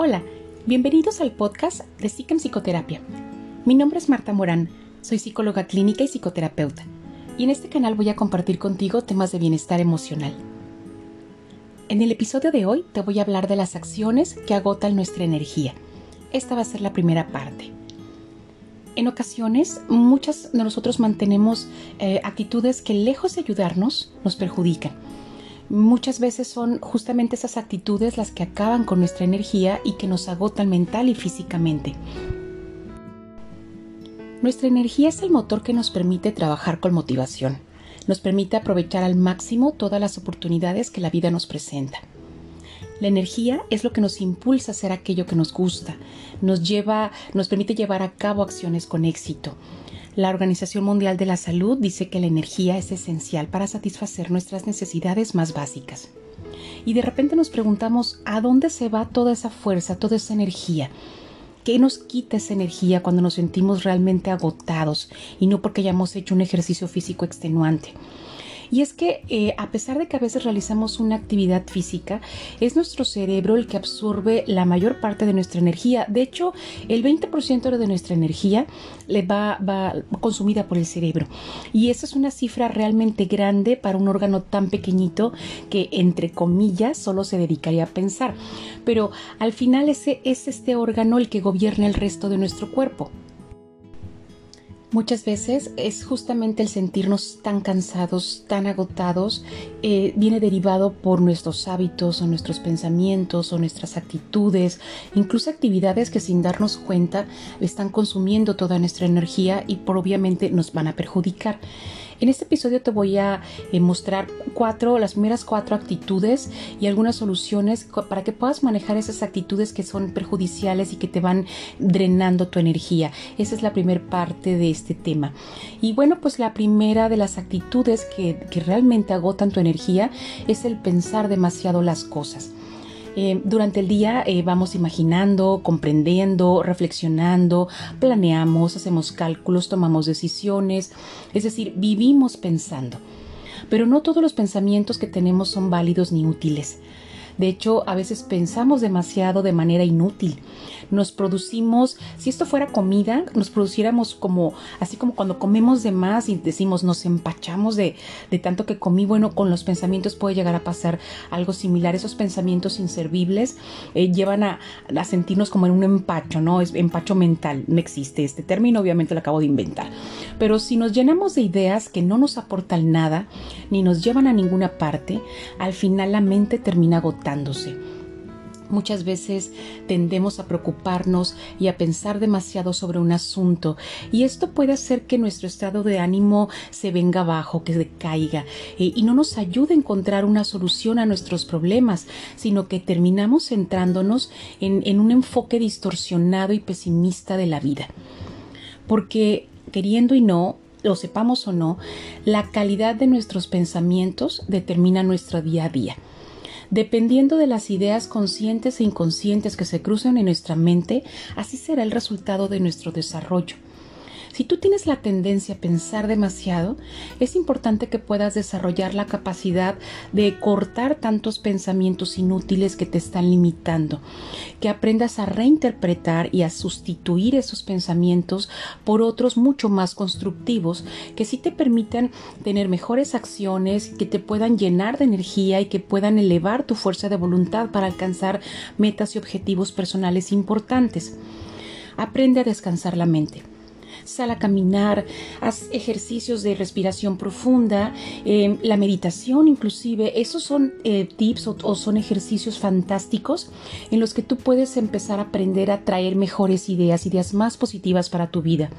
Hola, bienvenidos al podcast de Psique Psicoterapia. Mi nombre es Marta Morán, soy psicóloga clínica y psicoterapeuta, y en este canal voy a compartir contigo temas de bienestar emocional. En el episodio de hoy te voy a hablar de las acciones que agotan nuestra energía. Esta va a ser la primera parte. En ocasiones, muchas de nosotros mantenemos eh, actitudes que lejos de ayudarnos, nos perjudican muchas veces son justamente esas actitudes las que acaban con nuestra energía y que nos agotan mental y físicamente. Nuestra energía es el motor que nos permite trabajar con motivación, nos permite aprovechar al máximo todas las oportunidades que la vida nos presenta. La energía es lo que nos impulsa a hacer aquello que nos gusta, nos lleva, nos permite llevar a cabo acciones con éxito, la Organización Mundial de la Salud dice que la energía es esencial para satisfacer nuestras necesidades más básicas. Y de repente nos preguntamos, ¿a dónde se va toda esa fuerza, toda esa energía? ¿Qué nos quita esa energía cuando nos sentimos realmente agotados y no porque hayamos hecho un ejercicio físico extenuante? Y es que eh, a pesar de que a veces realizamos una actividad física, es nuestro cerebro el que absorbe la mayor parte de nuestra energía. De hecho, el 20% de nuestra energía le va, va consumida por el cerebro. Y esa es una cifra realmente grande para un órgano tan pequeñito que, entre comillas, solo se dedicaría a pensar. Pero al final ese es este órgano el que gobierna el resto de nuestro cuerpo. Muchas veces es justamente el sentirnos tan cansados, tan agotados, eh, viene derivado por nuestros hábitos o nuestros pensamientos o nuestras actitudes, incluso actividades que sin darnos cuenta están consumiendo toda nuestra energía y por obviamente nos van a perjudicar. En este episodio te voy a eh, mostrar cuatro, las primeras cuatro actitudes y algunas soluciones para que puedas manejar esas actitudes que son perjudiciales y que te van drenando tu energía. Esa es la primera parte de este tema. Y bueno, pues la primera de las actitudes que, que realmente agotan tu energía es el pensar demasiado las cosas. Eh, durante el día eh, vamos imaginando, comprendiendo, reflexionando, planeamos, hacemos cálculos, tomamos decisiones, es decir, vivimos pensando. Pero no todos los pensamientos que tenemos son válidos ni útiles. De hecho, a veces pensamos demasiado de manera inútil. Nos producimos, si esto fuera comida, nos produciéramos como, así como cuando comemos de más y decimos nos empachamos de, de tanto que comí. Bueno, con los pensamientos puede llegar a pasar algo similar. Esos pensamientos inservibles eh, llevan a, a, sentirnos como en un empacho, ¿no? Es empacho mental. No existe este término, obviamente lo acabo de inventar. Pero si nos llenamos de ideas que no nos aportan nada, ni nos llevan a ninguna parte, al final la mente termina agotada Muchas veces tendemos a preocuparnos y a pensar demasiado sobre un asunto y esto puede hacer que nuestro estado de ánimo se venga abajo, que decaiga eh, y no nos ayude a encontrar una solución a nuestros problemas, sino que terminamos centrándonos en, en un enfoque distorsionado y pesimista de la vida. Porque queriendo y no, lo sepamos o no, la calidad de nuestros pensamientos determina nuestro día a día. Dependiendo de las ideas conscientes e inconscientes que se cruzan en nuestra mente, así será el resultado de nuestro desarrollo. Si tú tienes la tendencia a pensar demasiado, es importante que puedas desarrollar la capacidad de cortar tantos pensamientos inútiles que te están limitando, que aprendas a reinterpretar y a sustituir esos pensamientos por otros mucho más constructivos que sí te permitan tener mejores acciones, que te puedan llenar de energía y que puedan elevar tu fuerza de voluntad para alcanzar metas y objetivos personales importantes. Aprende a descansar la mente sal a caminar, haz ejercicios de respiración profunda, em, la meditación inclusive, esos son eh, tips o, son ejercicios fantásticos en los que tú puedes empezar a aprender a traer mejores ideas, ideas más positivas para tu vida.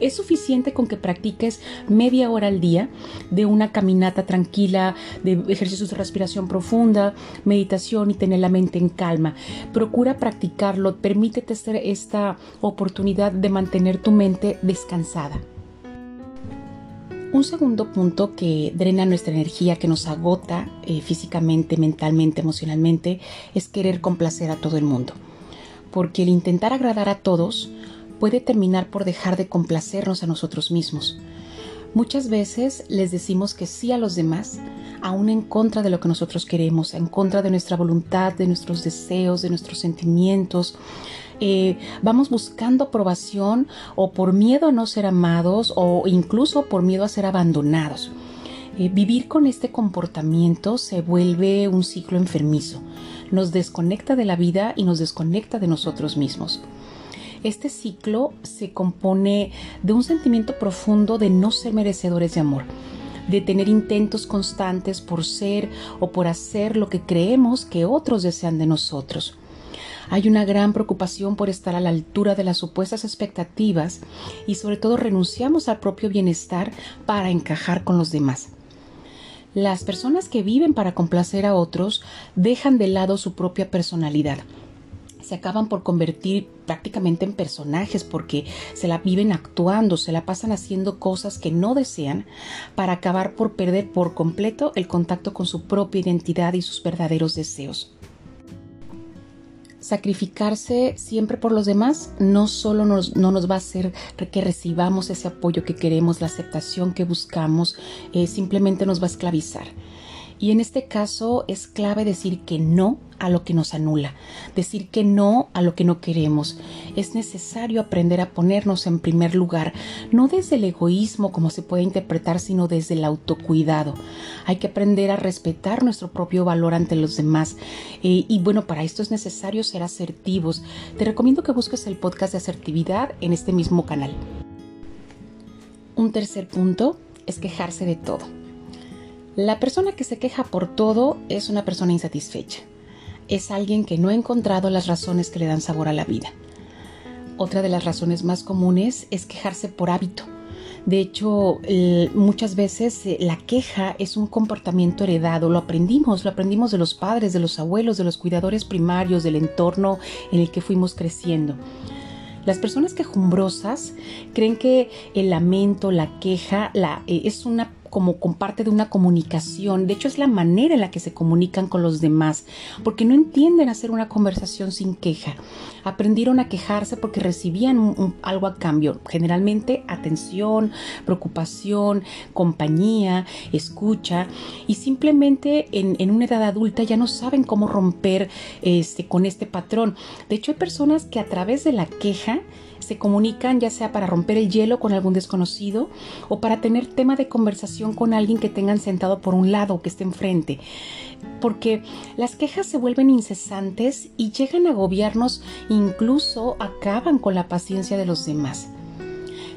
Es suficiente con que practiques media hora al día de una caminata tranquila, de ejercicios de respiración profunda, meditación y tener la mente en calma. Procura practicarlo, permítete esta oportunidad de mantener tu mente descansada. Un segundo punto que drena nuestra energía, que nos agota eh, físicamente, mentalmente, emocionalmente, es querer complacer a todo el mundo. Porque el intentar agradar a todos puede terminar por dejar de complacernos a nosotros mismos. Muchas veces les decimos que sí a los demás, aún en contra de lo que nosotros queremos, en contra de nuestra voluntad, de nuestros deseos, de nuestros sentimientos. Eh, vamos buscando aprobación o por miedo a no ser amados o incluso por miedo a ser abandonados. Eh, vivir con este comportamiento se vuelve un ciclo enfermizo. Nos desconecta de la vida y nos desconecta de nosotros mismos. Este ciclo se compone de un sentimiento profundo de no ser merecedores de amor, de tener intentos constantes por ser o por hacer lo que creemos que otros desean de nosotros. Hay una gran preocupación por estar a la altura de las supuestas expectativas y sobre todo renunciamos al propio bienestar para encajar con los demás. Las personas que viven para complacer a otros dejan de lado su propia personalidad se acaban por convertir prácticamente en personajes porque se la viven actuando, se la pasan haciendo cosas que no desean para acabar por perder por completo el contacto con su propia identidad y sus verdaderos deseos. Sacrificarse siempre por los demás no solo nos, no nos va a hacer que recibamos ese apoyo que queremos, la aceptación que buscamos, eh, simplemente nos va a esclavizar y en este caso es clave decir que no a lo que nos anula, decir que no a lo que no queremos. Es necesario aprender a ponernos en primer lugar, no desde el egoísmo como se puede interpretar, sino desde el autocuidado. Hay que aprender a respetar nuestro propio valor ante los demás. Eh, y bueno, para esto es necesario ser asertivos. Te recomiendo que busques el podcast de asertividad en este mismo canal. Un tercer punto es quejarse de todo. La persona que se queja por todo es una persona insatisfecha. Es alguien que no ha encontrado las razones que le dan sabor a la vida. Otra de las razones más comunes es quejarse por hábito. De hecho, muchas veces eh, la queja es un comportamiento heredado, lo aprendimos, lo aprendimos de los padres, de los abuelos, de los cuidadores primarios, del entorno en el que fuimos creciendo. Las personas quejumbrosas creen que el lamento, la queja, eh, es una como parte de una comunicación. De hecho, es la manera en la que se comunican con los demás, porque no entienden hacer una conversación sin queja. Aprendieron a quejarse porque recibían algo a cambio, generalmente atención, preocupación, compañía, escucha, y simplemente en, en una edad adulta ya no saben cómo romper este, con este patrón. De hecho, hay personas que a través de la queja se comunican ya sea para romper el hielo con algún desconocido o para tener tema de conversación con alguien que tengan sentado por un lado que esté enfrente. Porque las quejas se vuelven incesantes y llegan a agobiarnos, incluso acaban con la paciencia de los demás.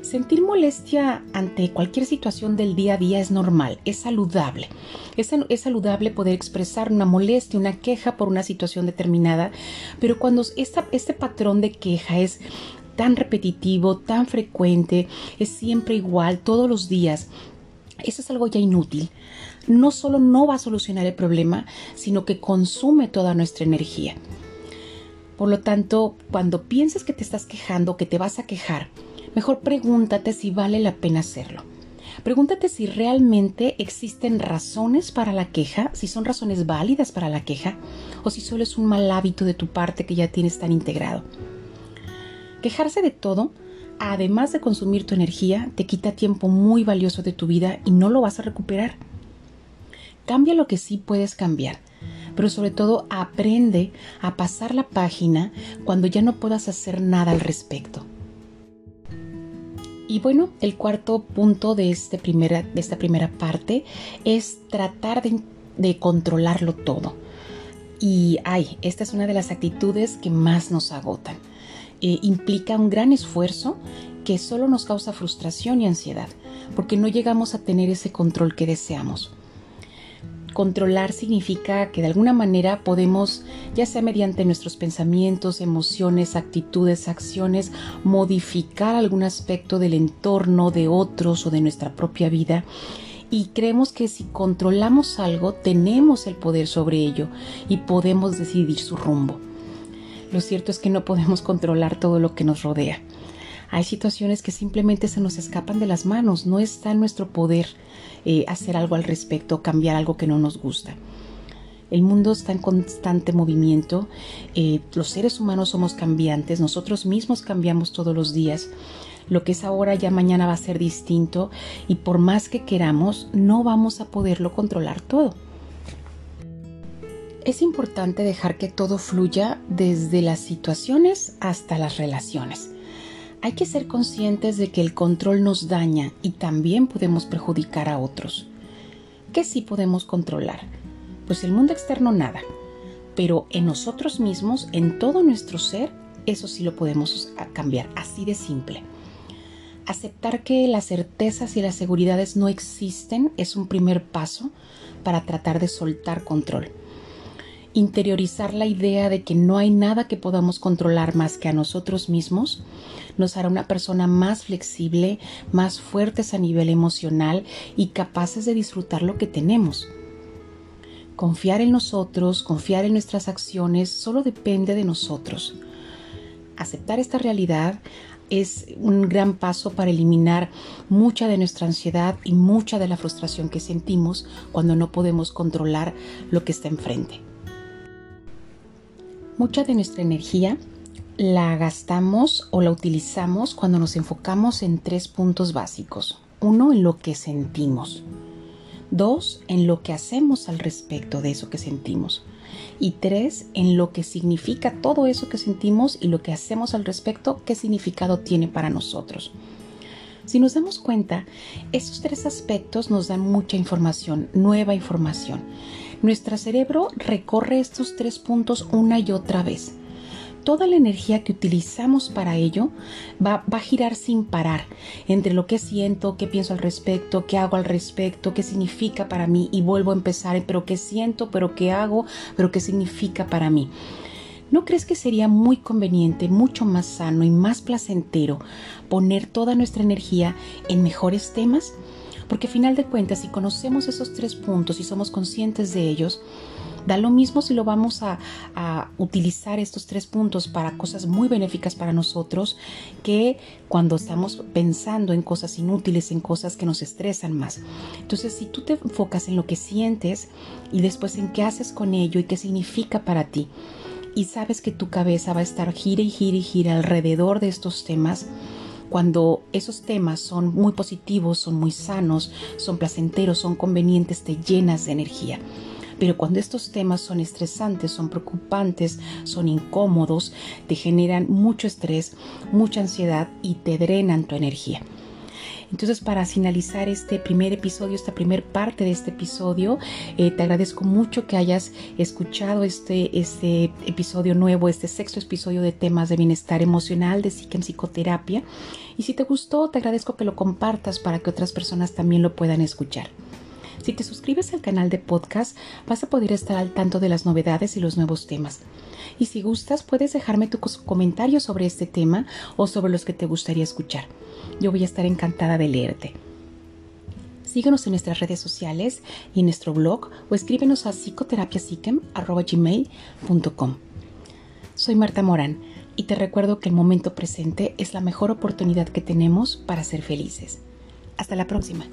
Sentir molestia ante cualquier situación del día a día es normal, es saludable. Es, es, saludable poder expresar una molestia, una queja por una situación determinada, pero cuando este patrón de queja es tan repetitivo, tan frecuente, es siempre igual todos los días, eso es algo ya inútil. No solo no va a solucionar el problema, sino que consume toda nuestra energía. Por lo tanto, cuando pienses que te estás quejando, que te vas a quejar, mejor pregúntate si vale la pena hacerlo. Pregúntate si realmente existen razones para la queja, si son razones válidas para la queja, o si solo es un mal hábito de tu parte que ya tienes tan integrado. Quejarse de todo, además de consumir tu energía, te quita tiempo muy valioso de tu vida y no lo vas a recuperar. Cambia lo que sí puedes cambiar, pero sobre todo aprende a pasar la página cuando ya no puedas hacer nada al respecto. Y bueno, el cuarto punto de, este primera, de esta primera parte es tratar de, de controlarlo todo. Y ay, esta es una de las actitudes que más nos agotan. Eh, implica un gran esfuerzo que solo nos causa frustración y ansiedad, porque no llegamos a tener ese control que deseamos. Controlar significa que de alguna manera podemos, ya sea mediante nuestros pensamientos, emociones, actitudes, acciones, modificar algún aspecto del entorno de otros o de nuestra propia vida y creemos que si controlamos algo tenemos el poder sobre ello y podemos decidir su rumbo. Lo cierto es que no podemos controlar todo lo que nos rodea. Hay situaciones que simplemente se nos escapan de las manos, no está en nuestro poder eh, hacer algo al respecto, cambiar algo que no nos gusta. El mundo está en constante movimiento, eh, los seres humanos somos cambiantes, nosotros mismos cambiamos todos los días. Lo que es ahora ya mañana va a ser distinto y por más que queramos no vamos a poderlo controlar todo. Es importante dejar que todo fluya desde las situaciones hasta las relaciones. Hay que ser conscientes de que el control nos daña y también podemos perjudicar a otros. ¿Qué sí podemos controlar? Pues el mundo externo nada, pero en nosotros mismos, en todo nuestro ser, eso sí lo podemos cambiar, así de simple. Aceptar que las certezas y las seguridades no existen es un primer paso para tratar de soltar control interiorizar la idea de que no hay nada que podamos controlar más que a nosotros mismos, nos hará una persona más flexible, más fuertes a nivel emocional y capaces de disfrutar lo que tenemos. Confiar en nosotros, confiar en nuestras acciones, solo depende de nosotros. Aceptar esta realidad es un gran paso para eliminar mucha de nuestra ansiedad y mucha de la frustración que sentimos cuando no podemos controlar lo que está enfrente. Mucha de nuestra energía la gastamos o la utilizamos cuando nos enfocamos en tres puntos básicos. Uno, en lo que sentimos. Dos, en lo que hacemos al respecto de eso que sentimos. Y tres, en lo que significa todo eso que sentimos y lo que hacemos al respecto, qué significado tiene para nosotros. Si nos damos cuenta, esos tres aspectos nos dan mucha información, nueva información. Nuestro cerebro recorre estos tres puntos una y otra vez. Toda la energía que utilizamos para ello va, a girar sin parar entre lo que siento, qué pienso al respecto, qué hago al respecto, qué significa para mí y vuelvo a empezar, pero qué siento, pero qué hago, pero qué significa para mí. ¿No crees que sería muy conveniente, mucho más sano y más placentero poner toda nuestra energía en mejores temas? Porque a final de cuentas, si conocemos esos tres puntos y somos conscientes de ellos, da lo mismo si lo vamos a, utilizar estos tres puntos para cosas muy benéficas para nosotros que cuando estamos pensando en cosas inútiles, en cosas que nos estresan más. Entonces, si tú te enfocas en lo que sientes y después en qué haces con ello y qué significa para ti, y sabes que tu cabeza va a estar gira y gira y gira alrededor de estos temas, cuando esos temas son muy positivos, son muy sanos, son placenteros, son convenientes, te llenas de energía. Pero cuando estos temas son estresantes, son preocupantes, son incómodos, te generan mucho estrés, mucha ansiedad y te drenan tu energía. Entonces, para finalizar este primer episodio, esta primer parte de este episodio, eh, te agradezco mucho que hayas escuchado este, este episodio nuevo, este sexto episodio de temas de bienestar emocional de Psique en Psicoterapia. Y si te gustó, te agradezco que lo compartas para que otras personas también lo puedan escuchar. Si te suscribes al canal de podcast, vas a poder estar al tanto de las novedades y los nuevos temas. Y si gustas, puedes dejarme tus comentarios sobre este tema o sobre los que te gustaría escuchar. Yo voy a estar encantada de leerte. Síguenos en nuestras redes sociales y en nuestro blog o escríbenos a psicoterapiasiquem.com. Soy Marta Morán y te recuerdo que el momento presente es la mejor oportunidad que tenemos para ser felices. Hasta la próxima.